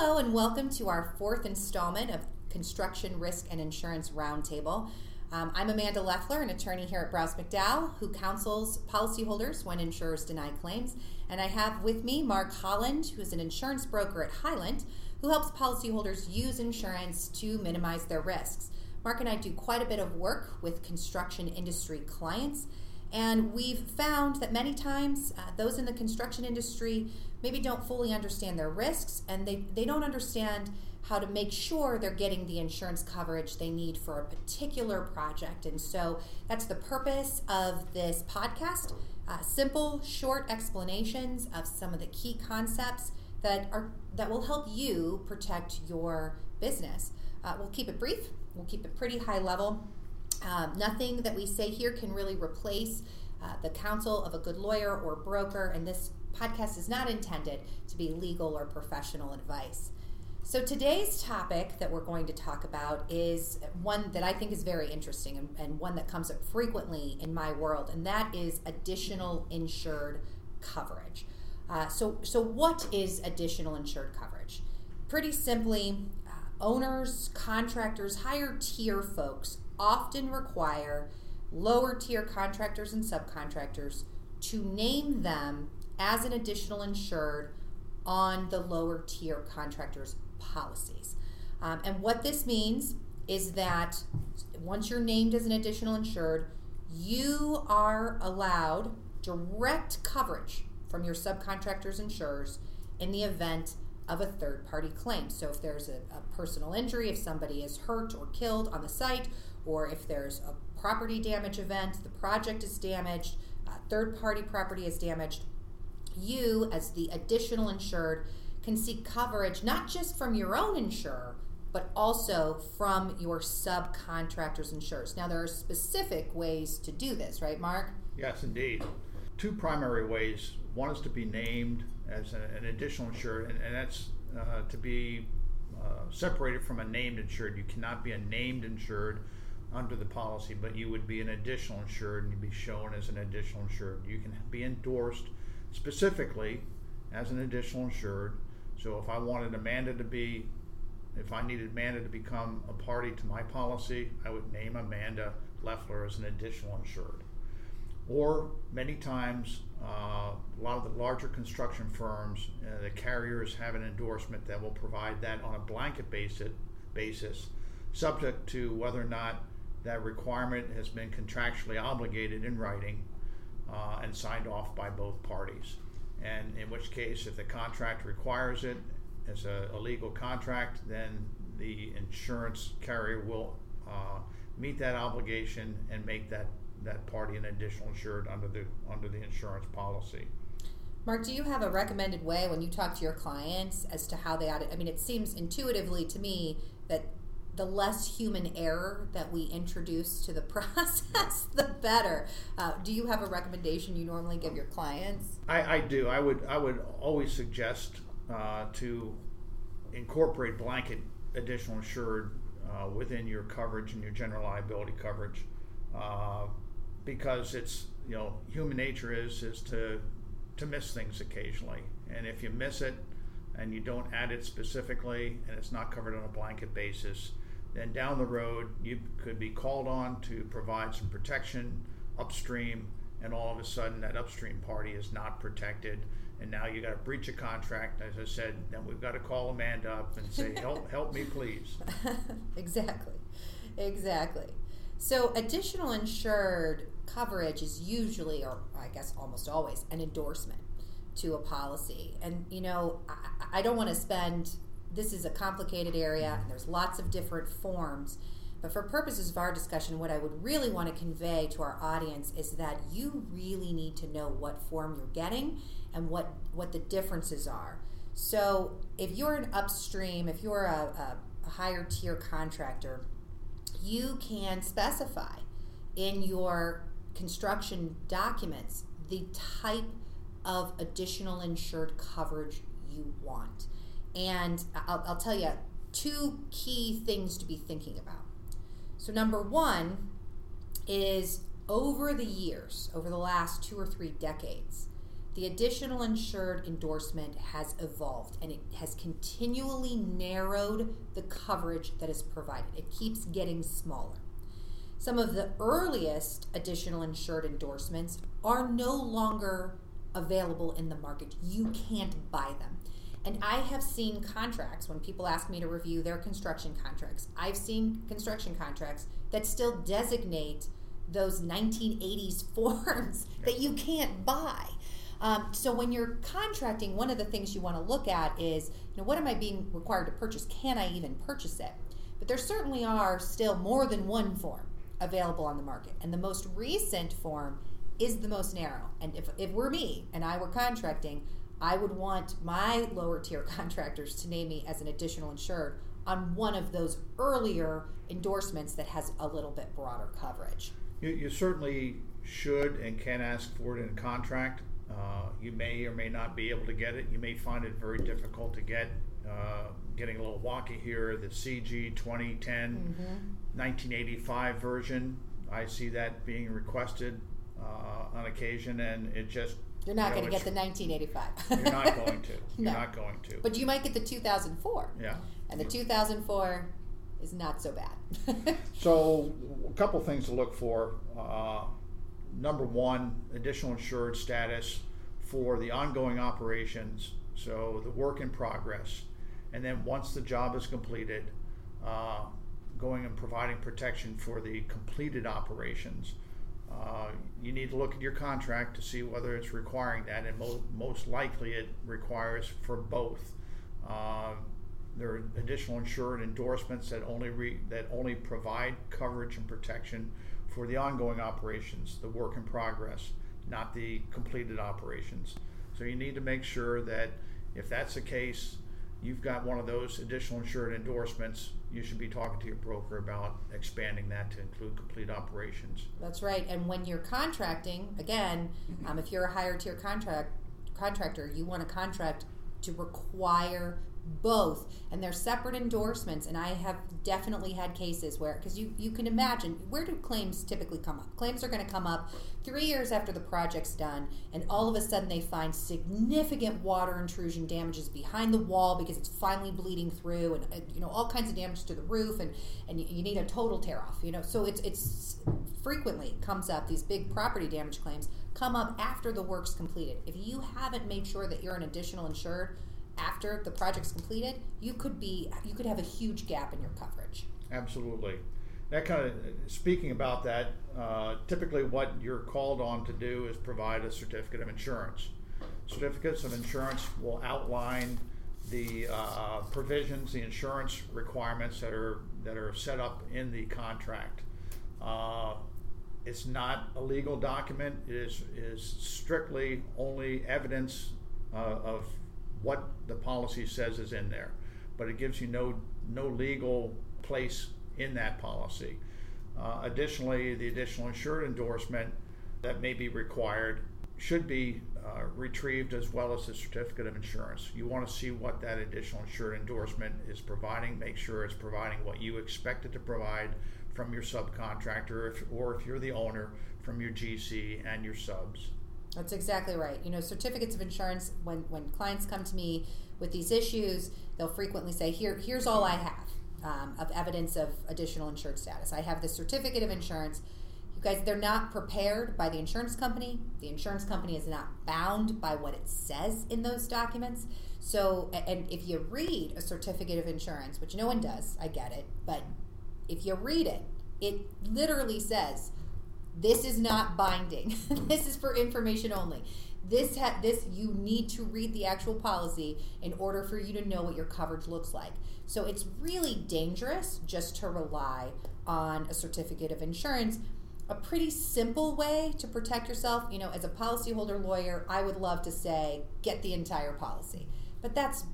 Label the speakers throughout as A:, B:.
A: Hello, and welcome to our fourth installment of Construction Risk and Insurance Roundtable. Um, I'm Amanda Leffler, an attorney here at Brouse McDowell, who counsels policyholders when insurers deny claims. And I have with me Mark Holland, who's an insurance broker at Hylant, who helps policyholders use insurance to minimize their risks. Mark and I do quite a bit of work with construction industry clients. And we've found that many times uh, those in the construction industry maybe don't fully understand their risks and they, they don't understand how to make sure they're getting the insurance coverage they need for a particular project. And so that's the purpose of this podcast uh, simple, short explanations of some of the key concepts that, are, that will help you protect your business. Uh, we'll keep it brief, we'll keep it pretty high level. Um, nothing that we say here can really replace uh, the counsel of a good lawyer or broker, and this podcast is not intended to be legal or professional advice. So, today's topic that we're going to talk about is one that I think is very interesting and, and one that comes up frequently in my world, and that is additional insured coverage. Uh, so, so, what is additional insured coverage? Pretty simply, uh, owners, contractors, higher tier folks often require lower tier contractors and subcontractors to name them as an additional insured on the lower tier contractors' policies. Um, and what this means is that once you're named as an additional insured, you are allowed direct coverage from your subcontractors' insurers in the event of a third party claim. So, if there's a, a, personal injury, if somebody is hurt or killed on the site, or if there's a property damage event, the project is damaged, uh, third party property is damaged, you, as the additional insured, can seek coverage not just from your own insurer, but also from your subcontractors' insurers. Now, there are specific ways to do this, right, Mark?
B: Yes, indeed. Two primary ways. One is to be named as an additional insured, and, and that's uh, to be uh, separated from a named insured. You cannot be a named insured under the policy, but you would be an additional insured and you'd be shown as an additional insured. You can be endorsed specifically as an additional insured. So if I wanted Amanda to be, if I needed Amanda to become a party to my policy, I would name Amanda Leffler as an additional insured. Or many times, uh, a lot of the larger construction firms, uh, the carriers have an endorsement that will provide that on a blanket basis, basis, subject to whether or not that requirement has been contractually obligated in writing uh, and signed off by both parties. And in which case, if the contract requires it as a, a legal contract, then the insurance carrier will uh, meet that obligation and make that, that party an additional insured under the under the insurance policy.
A: Mark, do you have a recommended way when you talk to your clients as to how they ought to? I mean, it seems intuitively to me that the less human error that we introduce to the process, the better. Uh, do you have a recommendation you normally give your clients?
B: I, I do. I would I would always suggest uh, to incorporate blanket additional insured uh, within your coverage and your general liability coverage, uh, because it's you know human nature is is to to miss things occasionally, and if you miss it and you don't add it specifically and it's not covered on a blanket basis, then down the road you could be called on to provide some protection upstream and all of a sudden that upstream party is not protected and now you got to breach a contract. As i said then we've got to call amanda up and say help help me please.
A: Exactly. Exactly. So additional insured coverage is usually or i guess almost always an endorsement to a policy. And you know i, I don't want to spend this is a complicated area and there's lots of different forms. But for purposes of our discussion, what I would really want to convey to our audience is that you really need to know what form you're getting and what, what the differences are. So if you're an upstream, if you're a, a, a higher tier contractor, you can specify in your construction documents the type of additional insured coverage you want. And I'll, I'll tell you two key things to be thinking about. So, number one is over the years, over the last two or three decades, the additional insured endorsement has evolved and it has continually narrowed the coverage that is provided. It keeps getting smaller. Some of the earliest additional insured endorsements are no longer available in the market. You can't buy them. And I have seen contracts when people ask me to review their construction contracts. I've seen construction contracts that still designate those 1980s forms that you can't buy. Um, so when you're contracting, one of the things you want to look at is, you know, what am I being required to purchase? Can I even purchase it? But there certainly are still more than one form available on the market, and the most recent form is the most narrow. And if, if we're me and I were contracting, I would want my lower tier contractors to name me as an additional insured on one of those earlier endorsements that has a little bit broader coverage.
B: You, you certainly should and can ask for it in a contract. Uh, you may or may not be able to get it. You may find it very difficult to get. Uh, getting a little wonky here. The CG 2010 mm-hmm. 1985 version, I see that being requested uh, on occasion, and it just
A: you're not going to get the 1985.
B: you're not going to. You're no. not going to.
A: But you might get the 2004.
B: Yeah.
A: And the 2004 is not so bad.
B: so, a couple things to look for. Uh, number one, additional insured status for the ongoing operations, so the work in progress. And then once the job is completed, uh, going and providing protection for the completed operations. Uh, you need to look at your contract to see whether it's requiring that, and mo- most likely it requires for both. Uh, there are additional insured endorsements that only re- that only provide coverage and protection for the ongoing operations, the work in progress, not the completed operations. So you need to make sure that if that's the case, you've got one of those additional insured endorsements, you should be talking to your broker about expanding that to include complete operations.
A: That's right. And when you're contracting, again, um, if you're a higher tier contract contractor, you want a contract to require both and they're separate endorsements and i have definitely had cases where because you, you can imagine where do claims typically come up? Claims are going to come up three years after the project's done and all of a sudden they find significant water intrusion damages behind the wall because it's finally bleeding through and, and you know all kinds of damage to the roof and and you need a total tear off you know? So it's it's frequently comes up these big property damage claims come up after the work's completed. If you haven't made sure that you're an additional insured after the project's completed, you could be you could have a huge gap in your coverage.
B: Absolutely. That kind of speaking about that, uh, typically what you're called on to do is provide a certificate of insurance. Certificates of insurance will outline the uh, provisions, the insurance requirements that are that are set up in the contract. Uh, it's not a legal document. It is is strictly only evidence uh, of what the policy says is in there, but it gives you no no legal place in that policy. Uh, additionally, the additional insured endorsement that may be required should be uh, retrieved as well as the certificate of insurance. You want to see what that additional insured endorsement is providing, make sure it's providing what you expect it to provide from your subcontractor, if, or if you're the owner, from your GC and your subs.
A: That's exactly right. You know, certificates of insurance, when, when clients come to me with these issues, they'll frequently say, Here, here's all I have um, of evidence of additional insured status. I have the certificate of insurance. You guys, they're not prepared by the insurance company. The insurance company is not bound by what it says in those documents. So, and if you read a certificate of insurance, which no one does, I get it, but if you read it, it literally says this is not binding. this is for information only. This ha- this you need to read the actual policy in order for you to know what your coverage looks like. So it's really dangerous just to rely on a certificate of insurance. A pretty simple way to protect yourself, you know, as a policyholder lawyer, I would love to say get the entire policy. But that's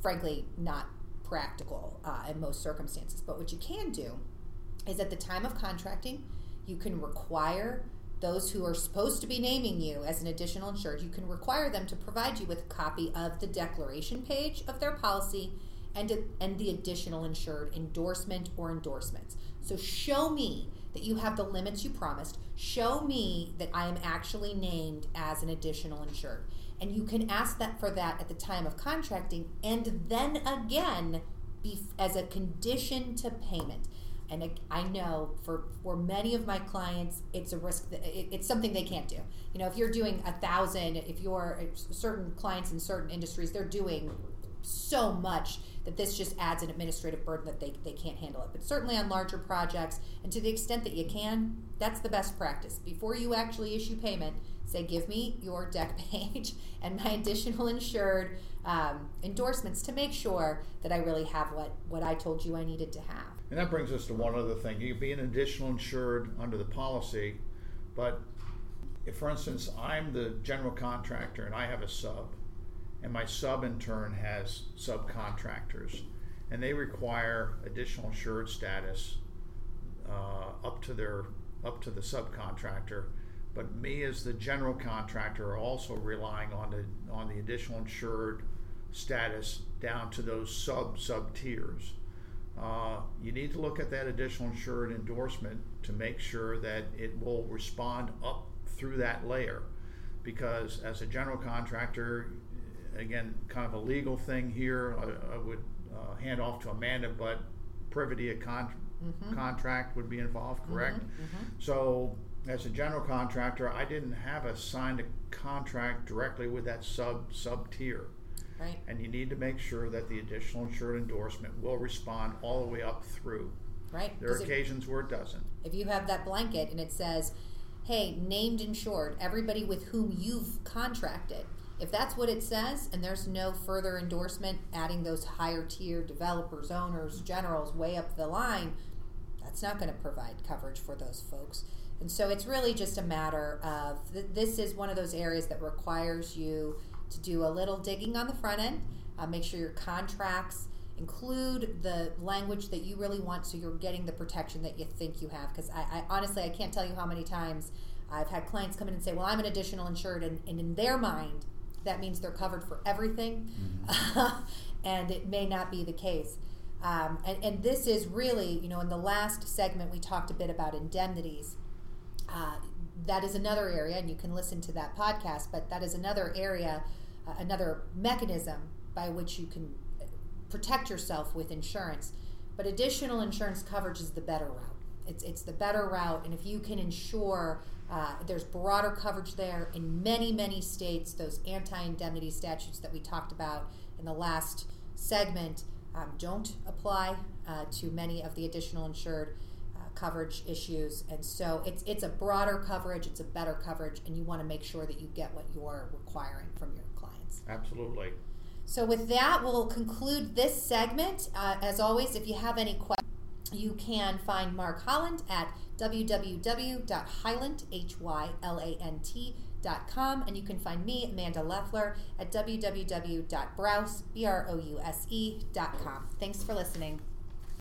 A: frankly not practical uh, in most circumstances. But what you can do is at the time of contracting, you can require those who are supposed to be naming you as an additional insured, you can require them to provide you with a copy of the declaration page of their policy and, and the additional insured endorsement or endorsements. So show me that you have the limits you promised. Show me that I am actually named as an additional insured. And you can ask that for that at the time of contracting and then again be, as a condition to payment. And I know for, for many of my clients, it's a risk. It's something they can't do. You know, if you're doing a thousand, if you're certain clients in certain industries, they're doing so much that this just adds an administrative burden that they, they can't handle it. But certainly on larger projects, and to the extent that you can, that's the best practice. Before you actually issue payment, say, give me your deck page and my additional insured um, endorsements to make sure that I really have what, what I told you I needed to have.
B: And that brings us to one other thing. You can be an additional insured under the policy, but if, for instance, I'm the general contractor and I have a sub, and my sub in turn has subcontractors, and they require additional insured status uh, up to their up to the subcontractor. But me as the general contractor are also relying on the on the additional insured status down to those sub sub tiers. Uh, you need to look at that additional insured endorsement to make sure that it will respond up through that layer. Because as a general contractor, again, kind of a legal thing here. I, I would uh, hand off to Amanda, but privity of con- mm-hmm. contract would be involved, correct? Mm-hmm, mm-hmm. So, as a general contractor, I didn't have a signed contract directly with that sub sub tier.
A: Right.
B: And you need to make sure that the additional insured endorsement will respond all the way up through.
A: Right.
B: There are occasions if, where it doesn't.
A: If you have that blanket and it says, "Hey, named insured, everybody with whom you've contracted," If that's what it says, and there's no further endorsement adding those higher tier developers, owners, generals way up the line, that's not going to provide coverage for those folks. And so it's really just a matter of th- this is one of those areas that requires you to do a little digging on the front end, uh, make sure your contracts include the language that you really want so you're getting the protection that you think you have. Because I, I, honestly, I can't tell you how many times I've had clients come in and say, Well, I'm an additional insured, and, and in their mind, that means they're covered for everything, mm-hmm. and it may not be the case. Um, and, and, this is really, you know, in the last segment we talked a bit about indemnities. Uh, that is another area, and you can listen to that podcast, but that is another area, uh, another mechanism by which you can protect yourself with insurance. But additional insurance coverage is the better route. It's, it's the better route, and if you can ensure uh, there's broader coverage there in many, many states. Those anti indemnity statutes that we talked about in the last segment um, don't apply uh, to many of the additional insured uh, coverage issues. And so it's, it's a broader coverage, it's a better coverage, and you want to make sure that you get what you're requiring from your clients.
B: Absolutely.
A: So, with that, we'll conclude this segment. Uh, as always, if you have any questions, you can find Mark Hylant at www.hylant.com, and you can find me, Amanda Leffler, at www.brouse.com. Thanks for listening.